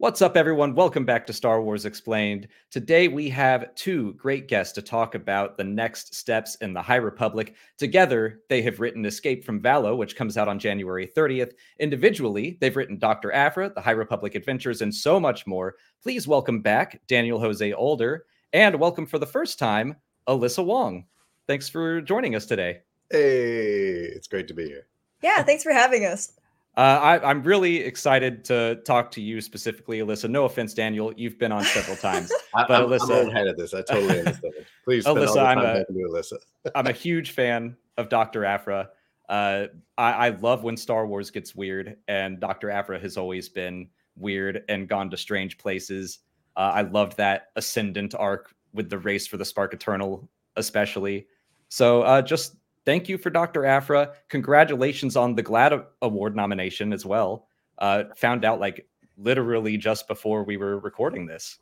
What's up, everyone? Welcome back to Star Wars Explained. Today, we have two great guests to talk about the next steps in the High Republic. Together, they have written Escape from Valo, which comes out on January 30th. Individually, they've written Dr. Aphra, The High Republic Adventures, and so much more. Please welcome back Daniel Jose Older, and welcome for the first time, Alyssa Wong. Thanks for joining us today. Hey, it's great to be here. Yeah, thanks for having us. Uh, I, am really excited to talk to you specifically, Alyssa. No offense, Daniel, you've been on several times, but I'm, Alyssa, I'm ahead of this. I totally understand. Please, Alyssa, I'm a, Alyssa. I'm a huge fan of Dr. Aphra. Uh, I, I, love when Star Wars gets weird, and Dr. Aphra has always been weird and gone to strange places. Uh, I loved that ascendant arc with the race for the Spark Eternal, especially. So, uh, just thank you for Dr. Aphra. Congratulations on the GLAAD Award nomination as well. Uh, found out like literally just before we were recording this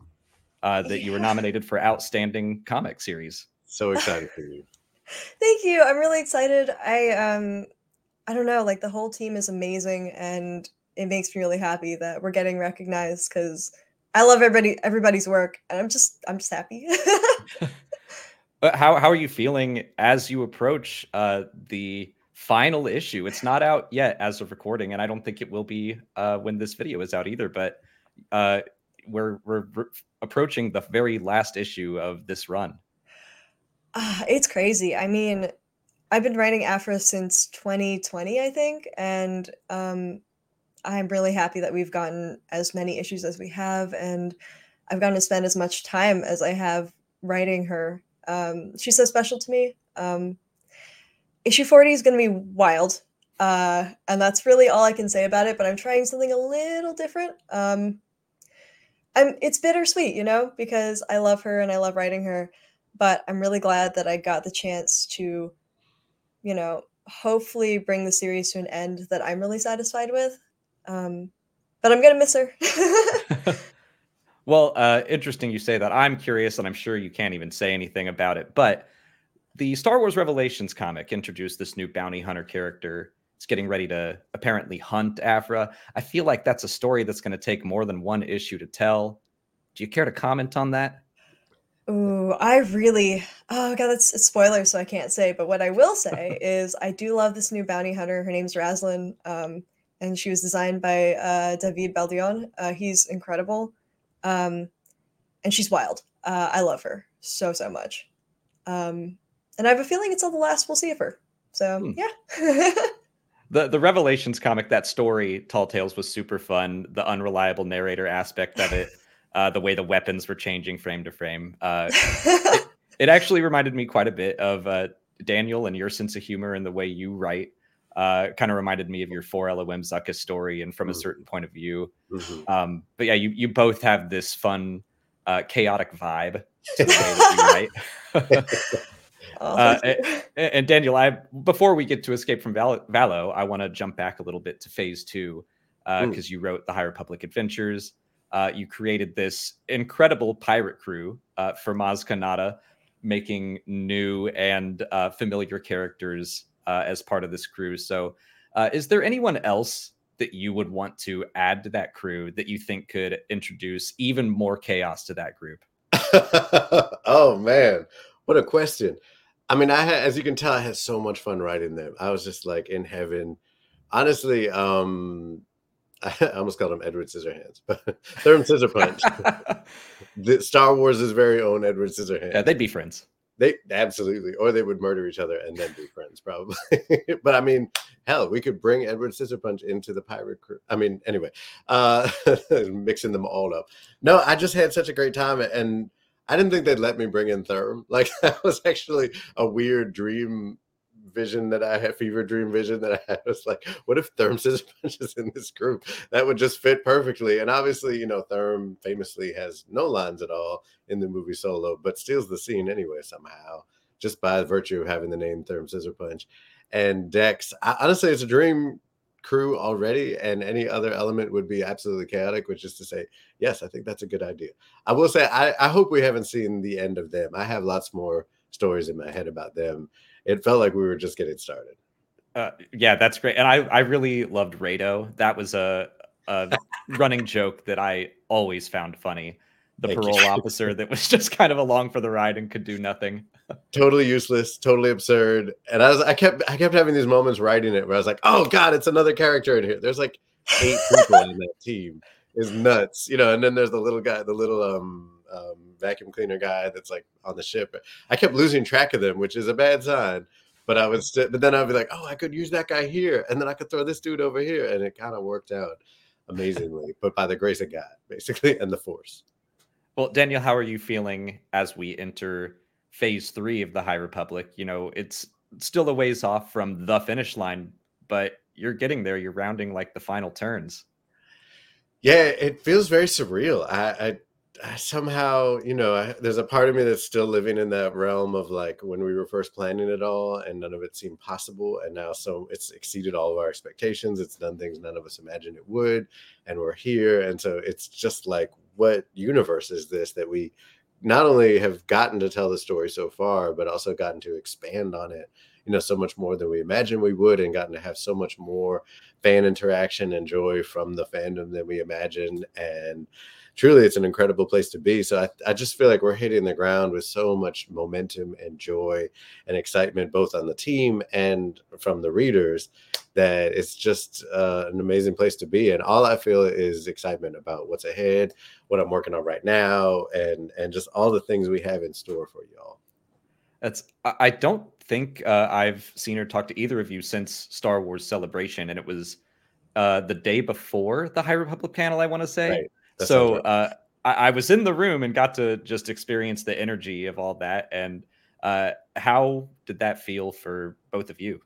uh, that yeah. you were nominated for Outstanding Comic Series. So excited for you. Thank you. I'm really excited. I um I don't know, like the whole team is amazing and it makes me really happy that we're getting recognized because I love everybody everybody's work and I'm just I'm just happy. But how how are you feeling as you approach uh, the final issue? It's not out yet as of recording, and I don't think it will be uh, when this video is out either. But uh, we're we're approaching the very last issue of this run. Uh, it's crazy. I mean, I've been writing Aphra since 2020, I think, and um, I'm really happy that we've gotten as many issues as we have, and I've gotten to spend as much time as I have writing her um, she's so special to me. Um, issue 40 is going to be wild. Uh, and that's really all I can say about it, but I'm trying something a little different. Um, I'm, it's bittersweet, you know, because I love her and I love writing her, but I'm really glad that I got the chance to, you know, hopefully bring the series to an end that I'm really satisfied with. Um, but I'm going to miss her. Well, uh, interesting you say that. I'm curious, and I'm sure you can't even say anything about it. But the Star Wars Revelations comic introduced this new bounty hunter character. It's getting ready to apparently hunt Aphra. I feel like that's a story that's going to take more than one issue to tell. Do you care to comment on that? Ooh, I really oh god, that's a spoiler, so I can't say. But what I will say is I do love this new bounty hunter. Her name's Raslin, um, and she was designed by uh, David Baldeón. Uh, he's incredible. Um, and she's wild. Uh, I love her so so much. Um, and I have a feeling it's all the last we'll see of her. So hmm. yeah. the the Revelations comic, that story, Tall Tales, was super fun. The unreliable narrator aspect of it, uh, the way the weapons were changing frame to frame. Uh, it, it, actually reminded me quite a bit of uh, Daniel and your sense of humor and the way you write uh, kind of reminded me of your four LOM Zuckuss story and from a mm-hmm. certain point of view. Mm-hmm. Um, but yeah, you you both have this fun, uh, chaotic vibe to the way that you write. oh, uh, and, and, Daniel, I before we get to Escape from Val- Valo, I want to jump back a little bit to Phase Two because uh, you wrote the High Republic Adventures. Uh, you created this incredible pirate crew uh, for Maz Kanata, making new and uh, familiar characters uh, as part of this crew. So, uh, is there anyone else that you would want to add to that crew that you think could introduce even more chaos to that group? oh man, what a question! I mean, I had, as you can tell, I had so much fun writing them. I was just like in heaven. Honestly, um, I almost called him Edward Scissorhands, but Therm Scissorpunch. the Star Wars' very own Edward Scissorhands. Yeah, they'd be friends. They absolutely, or they would murder each other and then be friends, probably. but I mean, hell, we could bring Edward Scissorpunch into the pirate crew. I mean, anyway, uh, mixing them all up. No, I just had such a great time, and I didn't think they'd let me bring in Therm. Like that was actually a weird dream vision that I had, fever dream vision that I had was like, what if Therm Scissor Punch is in this group? That would just fit perfectly. And obviously, you know, Therm famously has no lines at all in the movie Solo, but steals the scene anyway somehow, just by virtue of having the name Therm Scissorpunch. And Dex, I, honestly, it's a dream crew already, and any other element would be absolutely chaotic, which is to say, yes, I think that's a good idea. I will say, I, I hope we haven't seen the end of them. I have lots more stories in my head about them it felt like we were just getting started. Uh, yeah, that's great. And I, I really loved Rado. That was a a running joke that I always found funny. The Thank parole officer that was just kind of along for the ride and could do nothing. totally useless, totally absurd. And I was, I kept, I kept having these moments writing it where I was like, oh god, it's another character in here. There's like eight people in that team. Is nuts, you know. And then there's the little guy, the little um, um vacuum cleaner guy that's like on the ship. I kept losing track of them, which is a bad sign. But I would, st- but then I'd be like, oh, I could use that guy here, and then I could throw this dude over here, and it kind of worked out amazingly. but by the grace of God, basically, and the Force. Well, Daniel, how are you feeling as we enter phase three of the High Republic? You know, it's still a ways off from the finish line, but you're getting there. You're rounding like the final turns. Yeah, it feels very surreal. I, I, I somehow, you know, I, there's a part of me that's still living in that realm of like when we were first planning it all, and none of it seemed possible, and now so it's exceeded all of our expectations. It's done things none of us imagined it would, and we're here, and so it's just like, what universe is this that we not only have gotten to tell the story so far, but also gotten to expand on it, you know, so much more than we imagined we would, and gotten to have so much more fan interaction and joy from the fandom than we imagined. And truly, it's an incredible place to be. So I, I just feel like we're hitting the ground with so much momentum and joy and excitement, both on the team and from the readers, that it's just uh, an amazing place to be. And all I feel is excitement about what's ahead, what I'm working on right now, and and just all the things we have in store for y'all. That's I don't think uh, I've seen her talk to either of you since Star Wars Celebration, and it was uh, the day before the High Republic panel. I want to say. Right. That so uh, I, I was in the room and got to just experience the energy of all that. And uh, how did that feel for both of you?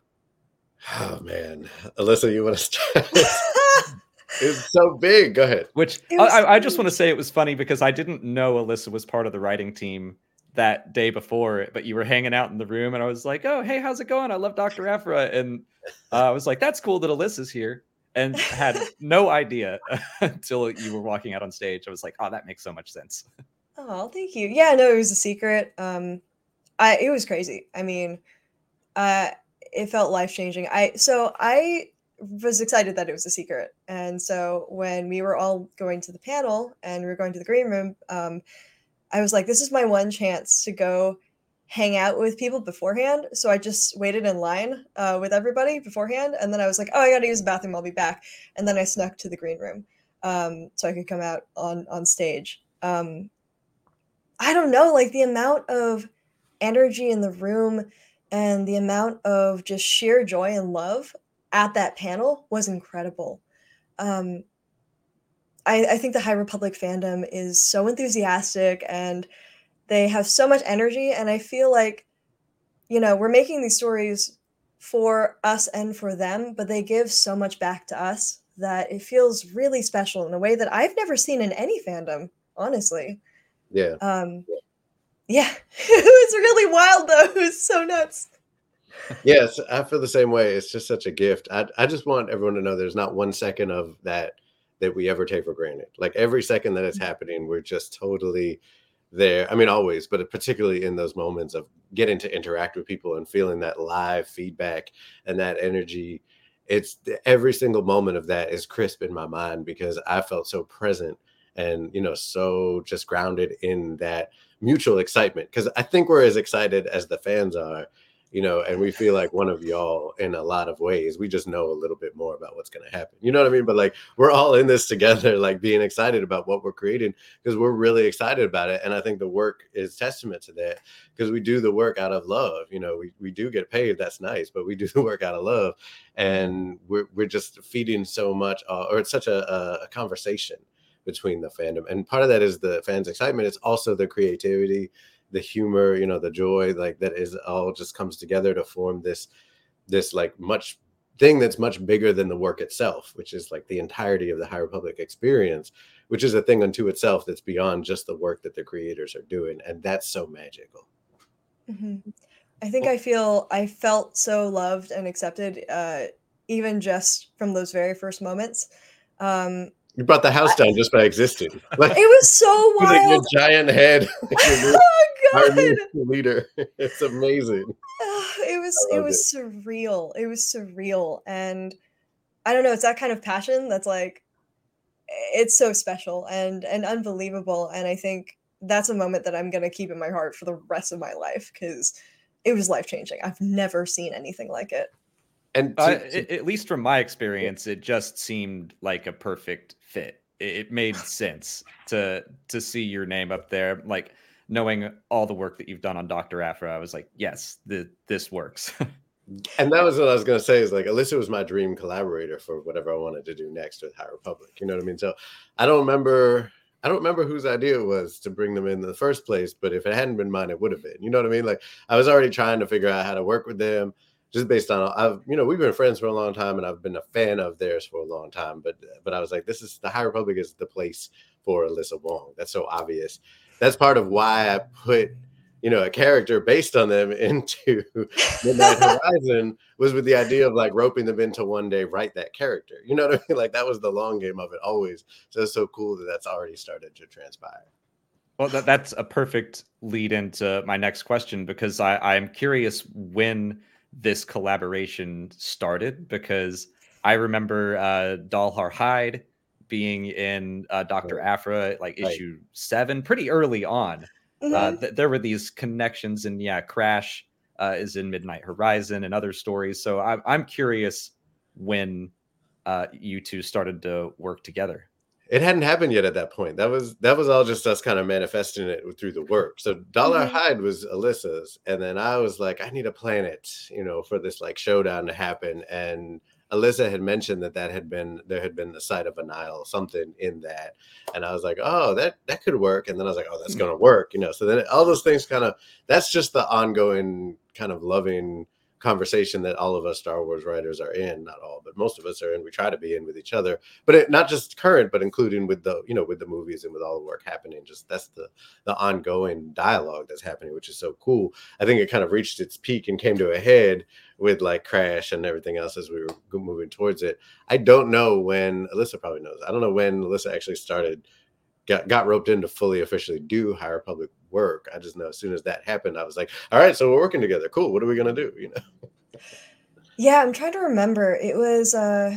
Oh man, Alyssa, you want to start? it's so big. Go ahead. Which I, I- I just want to say it was funny because I didn't know Alyssa was part of the writing team that day before, but you were hanging out in the room, and I was like, "Oh, hey, how's it going? I love Dr. Aphra," and uh, I was like, "That's cool that Alyssa's here," and had no idea until you were walking out on stage. I was like, "Oh, that makes so much sense." Oh, thank you. Yeah, no, it was a secret. Um, I it was crazy. I mean, uh, it felt life changing. I so I was excited that it was a secret, and so when we were all going to the panel and we were going to the green room, um, I was like, this is my one chance to go hang out with people beforehand. So I just waited in line uh, with everybody beforehand, and then I was like, oh, I got to use the bathroom. I'll be back, and then I snuck to the green room um, so I could come out on on stage. Um, I don't know, like the amount of energy in the room and the amount of just sheer joy and love at that panel was incredible. Um, I, I think the High Republic fandom is so enthusiastic and they have so much energy. And I feel like, you know, we're making these stories for us and for them, but they give so much back to us that it feels really special in a way that I've never seen in any fandom, honestly. Yeah. Um, yeah, it was really wild though. It was so nuts. Yes, I feel the same way. It's just such a gift. I, I just want everyone to know there's not one second of that that we ever take for granted. Like every second that it's happening, we're just totally there. I mean, always, but particularly in those moments of getting to interact with people and feeling that live feedback and that energy. It's every single moment of that is crisp in my mind because I felt so present and, you know, so just grounded in that mutual excitement. Because I think we're as excited as the fans are you know, and we feel like one of y'all in a lot of ways. We just know a little bit more about what's going to happen. You know what I mean? But like, we're all in this together, like being excited about what we're creating because we're really excited about it. And I think the work is testament to that because we do the work out of love. You know, we, we do get paid. That's nice, but we do the work out of love. And we're, we're just feeding so much, uh, or it's such a, a, a conversation between the fandom. And part of that is the fans' excitement. It's also the creativity the humor you know the joy like that is all just comes together to form this this like much thing that's much bigger than the work itself which is like the entirety of the high republic experience which is a thing unto itself that's beyond just the work that the creators are doing and that's so magical Mhm. I think I feel I felt so loved and accepted, uh, even just from those very first moments. Um, you brought the house down just by existing like, it was so like your giant head new- our leader. It's amazing. Ah, it was it loved was surreal. It was surreal, and I don't know. It's that kind of passion that's like it's so special and and unbelievable and i think that's a moment that i'm going to keep in my heart for the rest of my life because it was life changing i've never seen anything like it. And to, uh, to, at least from my experience it just seemed like a perfect fit. It made sense to to see your name up there. Like knowing all the work that you've done on dr aphra i was like yes the, this works and that was what i was going to say is like alyssa was my dream collaborator for whatever i wanted to do next with high republic you know what i mean so i don't remember I don't remember whose idea it was to bring them in, in the first place, but if it hadn't been mine, it would have been. You know what I mean? Like I was already trying to figure out how to work with them, just based on I've you know we've been friends for a long time and I've been a fan of theirs for a long time. But but I was like, this is the High Republic is the place for Alyssa Wong. That's so obvious. That's part of why I put you know a character based on them into Midnight Horizon was with the idea of like roping them into one day write that character. You know what I mean? Like that was the long game of it always. So it's so cool that that's already started to transpire. Well, that, that's a perfect lead into my next question because I, I'm curious when this collaboration started because I remember uh, Dalhar Hyde being in uh, Doctor right. Aphra like right. issue seven, pretty early on. Uh, mm-hmm. Uh, th- there were these connections, and yeah, Crash uh, is in Midnight Horizon and other stories. So I'm I'm curious when uh, you two started to work together it hadn't happened yet at that point. That was that was all just us kind of manifesting it through the work. So Dollar mm-hmm. Hyde was Alyssa's, and then I was like, I need a planet, you know, for this like showdown to happen. And Alyssa had mentioned that that had been there had been the site of a Nihil, something in that, and I was like, oh, that that could work. And then I was like, oh, that's mm. gonna work, you know. So then all those things kind of that's just the ongoing kind of loving conversation that all of us Star Wars writers are in, not all, but most of us are in. We try to be in with each other, but it, not just current, but including with the you know with the movies and with all the work happening. Just that's the the ongoing dialogue that's happening, which is so cool. I think it kind of reached its peak and came to a head with like Crash and everything else as we were moving towards it. I don't know when Alyssa probably knows. I don't know when Alyssa actually started got got roped in to fully officially do High Republic work. I just know as soon as that happened, I was like, all right, so we're working together. Cool. What are we gonna do? You know. Yeah, I'm trying to remember. It was uh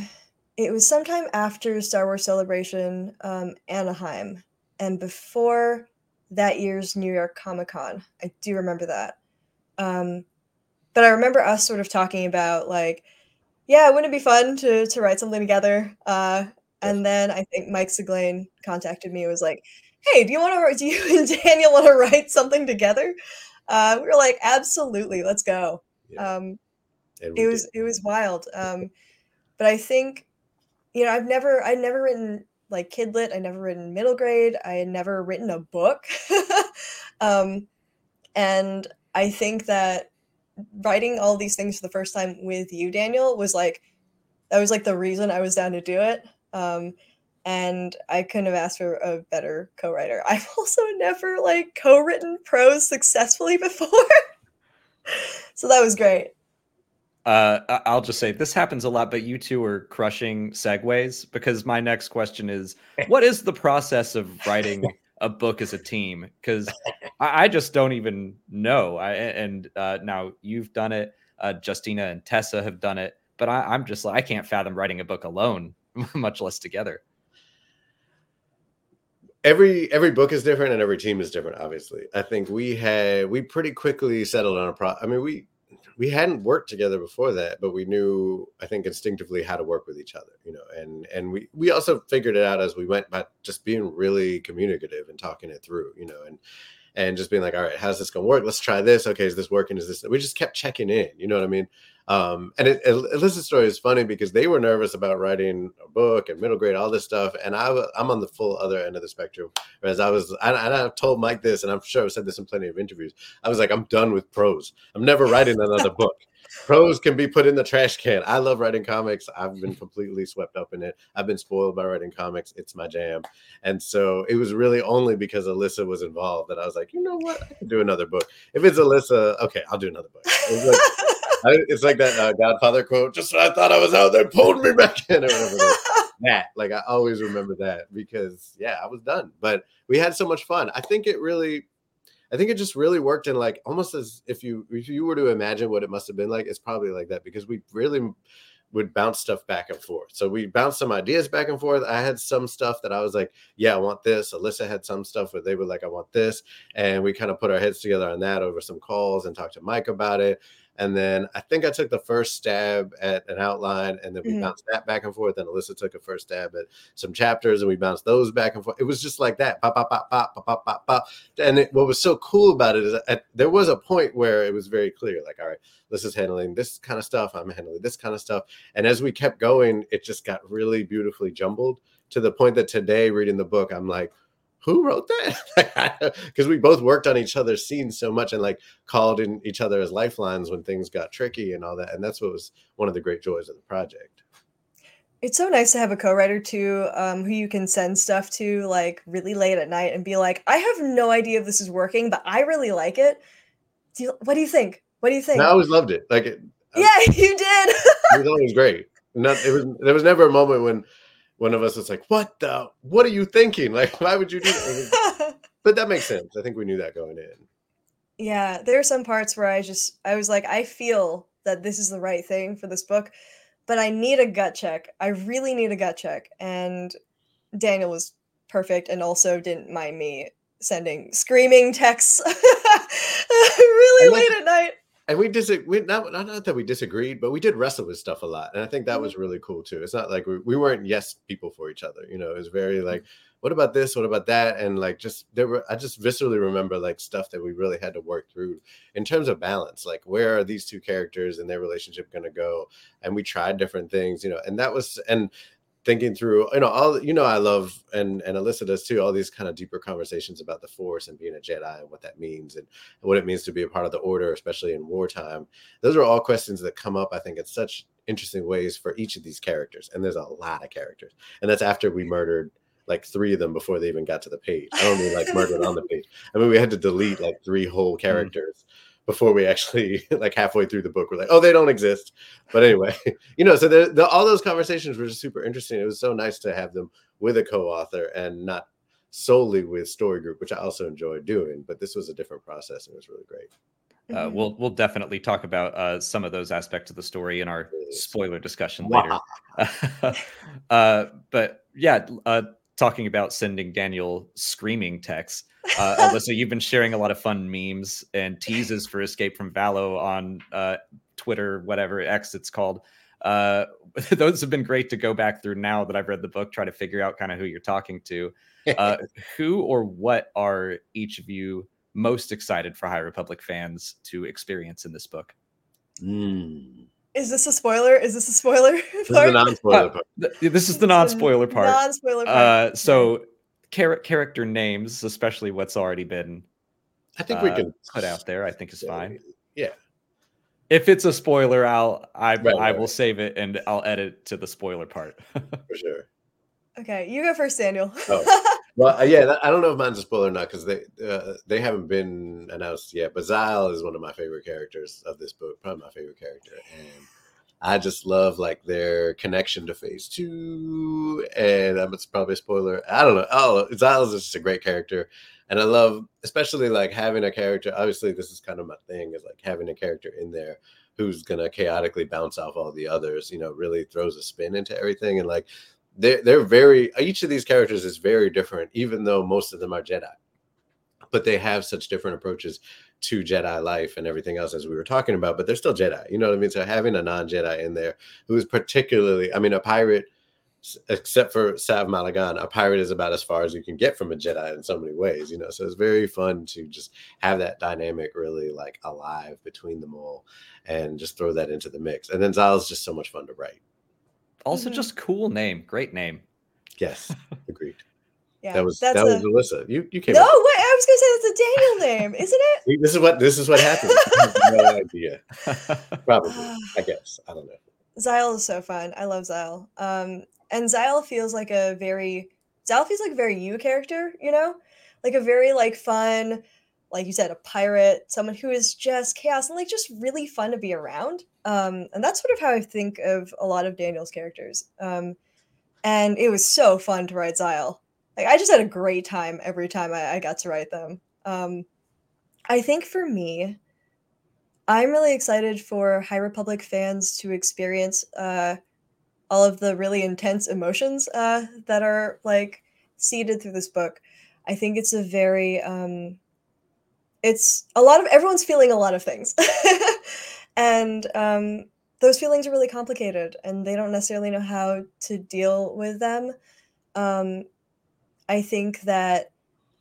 it was sometime after Star Wars Celebration, um, Anaheim, and before that year's New York Comic Con. I do remember that. Um, but I remember us sort of talking about like, yeah, wouldn't it be fun to to write something together? Uh, and then I think Mike Siglain contacted me. And was like, "Hey, do you want to? Do you and Daniel want to write something together?" Uh, we were like, "Absolutely, let's go." Yeah. Um, it was did. it was wild. Um, but I think, you know, I've never I've never written like kidlit. I never written middle grade. I had never written a book. um, and I think that writing all these things for the first time with you, Daniel, was like that was like the reason I was down to do it. Um, and I couldn't have asked for a better co-writer. I've also never like co-written prose successfully before. so that was great. Uh, I'll just say this happens a lot, but you two are crushing segues because my next question is what is the process of writing a book as a team? Because I, I, just don't even know. I, and uh, now you've done it, uh, Justina and Tessa have done it, but I, I'm just like, I can't fathom writing a book alone. much less together. Every every book is different and every team is different. Obviously, I think we had we pretty quickly settled on a pro. I mean, we we hadn't worked together before that, but we knew I think instinctively how to work with each other. You know, and and we we also figured it out as we went, by just being really communicative and talking it through. You know, and and just being like, all right, how's this gonna work? Let's try this. Okay, is this working? Is this? We just kept checking in. You know what I mean? Um, and it, Alyssa's story is funny because they were nervous about writing a book and middle grade, all this stuff, and I, I'm on the full other end of the spectrum. Whereas I was, and I've told Mike this, and I'm sure I've said this in plenty of interviews. I was like, I'm done with prose. I'm never writing another book. Prose can be put in the trash can. I love writing comics. I've been completely swept up in it. I've been spoiled by writing comics. It's my jam. And so it was really only because Alyssa was involved that I was like, you know what? I can do another book. If it's Alyssa, okay, I'll do another book. I, it's like that uh, Godfather quote. Just when I thought I was out, there, pulled me back in, or whatever. that, like, I always remember that because, yeah, I was done. But we had so much fun. I think it really, I think it just really worked in like almost as if you if you were to imagine what it must have been like, it's probably like that because we really would bounce stuff back and forth. So we bounced some ideas back and forth. I had some stuff that I was like, yeah, I want this. Alyssa had some stuff where they were like, I want this. And we kind of put our heads together on that over some calls and talked to Mike about it. And then I think I took the first stab at an outline and then we mm-hmm. bounced that back and forth. And Alyssa took a first stab at some chapters and we bounced those back and forth. It was just like that. Pop, pop, pop, pop, pop, pop, pop. And it, what was so cool about it is at, there was a point where it was very clear like, all right, this is handling this kind of stuff. I'm handling this kind of stuff. And as we kept going, it just got really beautifully jumbled to the point that today, reading the book, I'm like, who wrote that? Because we both worked on each other's scenes so much and like called in each other as lifelines when things got tricky and all that. And that's what was one of the great joys of the project. It's so nice to have a co-writer too, um, who you can send stuff to like really late at night and be like, I have no idea if this is working, but I really like it. Do you, what do you think? What do you think? I always loved it. Like, it, yeah, you did. it was always great. Not, it was. There was never a moment when one of us was like, "What the? What are you thinking? Like, why would you do that?" but that makes sense. I think we knew that going in. Yeah, there are some parts where I just I was like, I feel that this is the right thing for this book, but I need a gut check. I really need a gut check, and Daniel was perfect and also didn't mind me sending screaming texts really like, late at night. And we disagreed, not, not that we disagreed, but we did wrestle with stuff a lot. And I think that mm-hmm. was really cool too. It's not like we, we weren't yes people for each other. You know, it was very like, what about this? What about that? And like, just there were, I just viscerally remember like stuff that we really had to work through in terms of balance. Like, where are these two characters and their relationship going to go? And we tried different things, you know, and that was, and thinking through you know all you know i love and and alyssa does too all these kind of deeper conversations about the force and being a jedi and what that means and what it means to be a part of the order especially in wartime. Those are all questions that come up i think in such interesting ways for each of these characters and there's a lot of characters and that's after we murdered like three of them before they even got to the page. I don't mean like murdered on the page. I mean we had to delete like three whole mm. characters mm-hmm before we actually like halfway through the book we're like oh they don't exist. But anyway you know so the, the, all those conversations were just super interesting. It was so nice to have them with a co-author and not solely with story group which i also enjoyed doing but this was a different process and it was really great. Uh, we'll we'll definitely talk about uh, some of those aspects of the story in our spoiler discussion later. uh, but yeah, uh, talking about sending Daniel screaming texts. Uh, Alyssa, you've been sharing a lot of fun memes and teases for Escape from Valo on uh, Twitter, whatever X it's called. Uh, those have been great to go back through now that I've read the book, try to figure out kind of who you're talking to. Uh, who or what are each of you most excited for High Republic fans to experience in this book? Mm. Is this a spoiler? Is this a spoiler? This is the non-spoiler part. this is the non-spoiler part. Non-spoiler part. Uh, so, char- character names, especially what's already been, I think we uh, can put out there. I think is fine. Yeah. If it's a spoiler, I'll I right, I right. will save it and I'll edit to the spoiler part. For sure. Okay, you go first, Daniel. oh. Well, uh, yeah, I don't know if mine's a spoiler or not because they uh, they haven't been announced yet. But Zile is one of my favorite characters of this book, probably my favorite character, and I just love like their connection to Phase Two. And um, it's probably a spoiler. I don't know. Oh, Zile is just a great character, and I love especially like having a character. Obviously, this is kind of my thing is like having a character in there who's gonna chaotically bounce off all the others. You know, really throws a spin into everything, and like they're, they're very each of these characters is very different even though most of them are jedi but they have such different approaches to jedi life and everything else as we were talking about but they're still jedi you know what i mean so having a non-jedi in there who is particularly i mean a pirate except for Sav Malaghan, a pirate is about as far as you can get from a Jedi in so many ways, you know. So it's very fun to just have that dynamic really like alive between them all and just throw that into the mix. And then Zile's just so much fun to write. Also, mm-hmm. just cool name, great name. Yes, agreed. Yeah, that was that a... was Alyssa. You you came. No, wait, I was gonna say that's a Daniel name, isn't it? this is what this is what happened. no idea. Probably, I guess. I don't know. Zile is so fun. I love Zile. Um, and Zile feels like a very Zile feels like a very you character, you know, like a very like fun, like you said, a pirate, someone who is just chaos and like just really fun to be around. Um, and that's sort of how I think of a lot of Daniel's characters. Um, and it was so fun to write Zile. Like I just had a great time every time I, I got to write them. Um, I think for me, I'm really excited for High Republic fans to experience uh, all of the really intense emotions uh, that are like seeded through this book. I think it's a very um, it's a lot of everyone's feeling a lot of things, and um, those feelings are really complicated, and they don't necessarily know how to deal with them. Um, I think that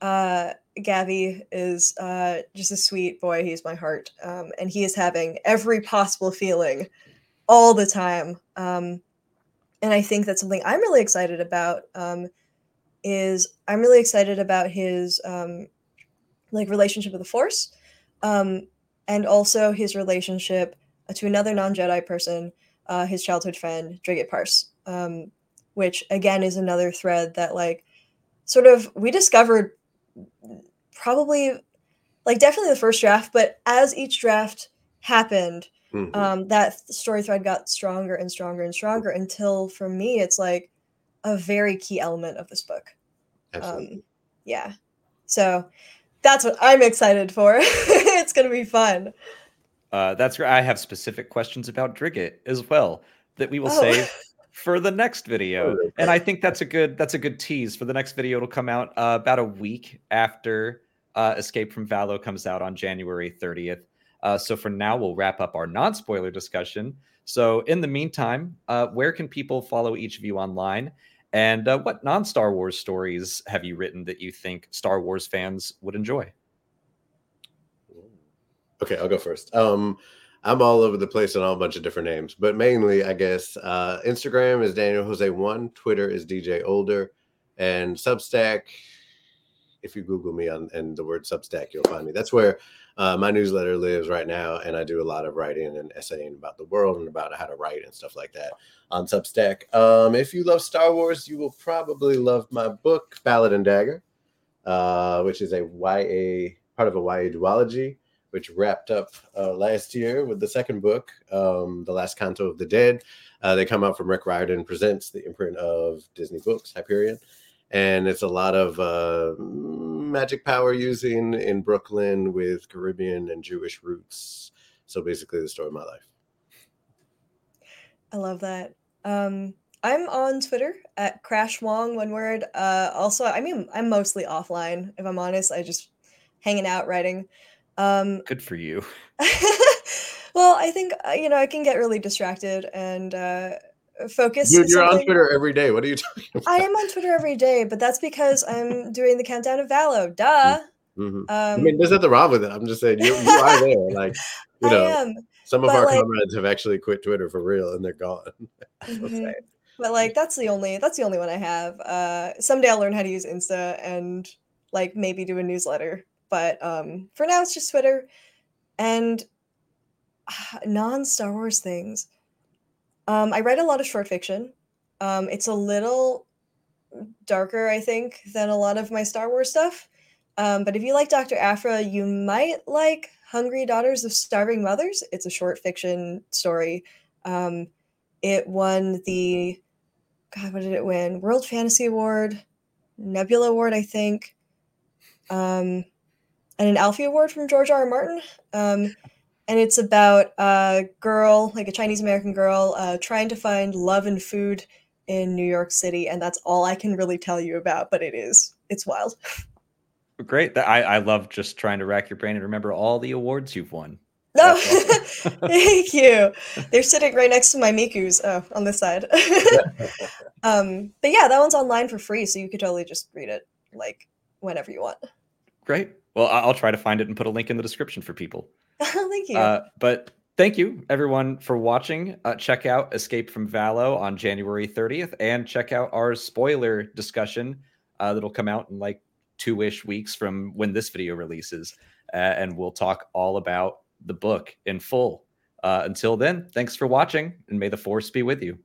uh, Gavi is uh, just a sweet boy. He's my heart, um, and he is having every possible feeling all the time. Um, and I think that's something I'm really excited about. Um, is I'm really excited about his um, like relationship with the Force, um, and also his relationship to another non-Jedi person, uh, his childhood friend Drigget Parse, um, which again is another thread that like sort of we discovered probably like definitely the first draft, but as each draft happened, mm-hmm. um, that story thread got stronger and stronger and stronger until for me it's like a very key element of this book. Um, yeah. So that's what I'm excited for. it's going to be fun. Uh, that's great. I have specific questions about Drigget as well that we will oh. save for the next video. Oh, and I think that's a good that's a good tease for the next video. It'll come out uh, about a week after uh, Escape from Valo comes out on January 30th. Uh, so for now, we'll wrap up our non-spoiler discussion. So in the meantime, uh, where can people follow each of you online? And uh, what non Star Wars stories have you written that you think Star Wars fans would enjoy? Okay, I'll go first. Um, I'm all over the place on all a bunch of different names, but mainly, I guess, uh, Instagram is Daniel Jose One, Twitter is DJ Older, and Substack. If you Google me on and the word Substack, you'll find me. That's where uh, my newsletter lives right now, and I do a lot of writing and essaying about the world and about how to write and stuff like that on Substack. Um, if you love Star Wars, you will probably love my book, Ballad and Dagger, uh, which is a YA part of a YA duology, which wrapped up uh, last year with the second book, um, The Last Canto of the Dead. Uh, they come out from Rick Riordan Presents, the imprint of Disney Books, Hyperion and it's a lot of uh, magic power using in Brooklyn with Caribbean and Jewish roots. So basically, the story of my life. I love that. Um, I'm on Twitter at Crash Wong, one word. Uh, also, I mean, I'm mostly offline. If I'm honest, I just hanging out writing. Um, Good for you. well, I think uh, you know I can get really distracted and. Uh, focus. Dude, you're on Twitter every day. What are you talking about? I am on Twitter every day, but that's because I'm doing the countdown of Valo. Duh. Mm-hmm. Um, I mean, there's nothing wrong with it. I'm just saying you, you are there. Like, you know, am, some of our like, comrades have actually quit Twitter for real and they're gone. mm-hmm. But like, that's the only that's the only one I have. Uh, someday I'll learn how to use Insta and like maybe do a newsletter. But um, for now, it's just Twitter and uh, non Star Wars things. Um, I write a lot of short fiction. Um, it's a little darker, I think, than a lot of my Star Wars stuff. Um, but if you like Dr. Aphra, you might like Hungry Daughters of Starving Mothers. It's a short fiction story. Um, it won the, God, what did it win? World Fantasy Award, Nebula Award, I think, um, and an Alfie Award from George R. R. Martin. Um, and it's about a girl, like a Chinese American girl, uh, trying to find love and food in New York City, and that's all I can really tell you about. But it is, it's wild. Great. I I love just trying to rack your brain and remember all the awards you've won. No, thank you. They're sitting right next to my Mikus uh, on this side. um, but yeah, that one's online for free, so you could totally just read it like whenever you want. Great. Well, I'll try to find it and put a link in the description for people. thank you. Uh, but thank you everyone for watching. Uh, check out Escape from Valo on January 30th, and check out our spoiler discussion uh, that'll come out in like two ish weeks from when this video releases, uh, and we'll talk all about the book in full. Uh, until then, thanks for watching, and may the force be with you.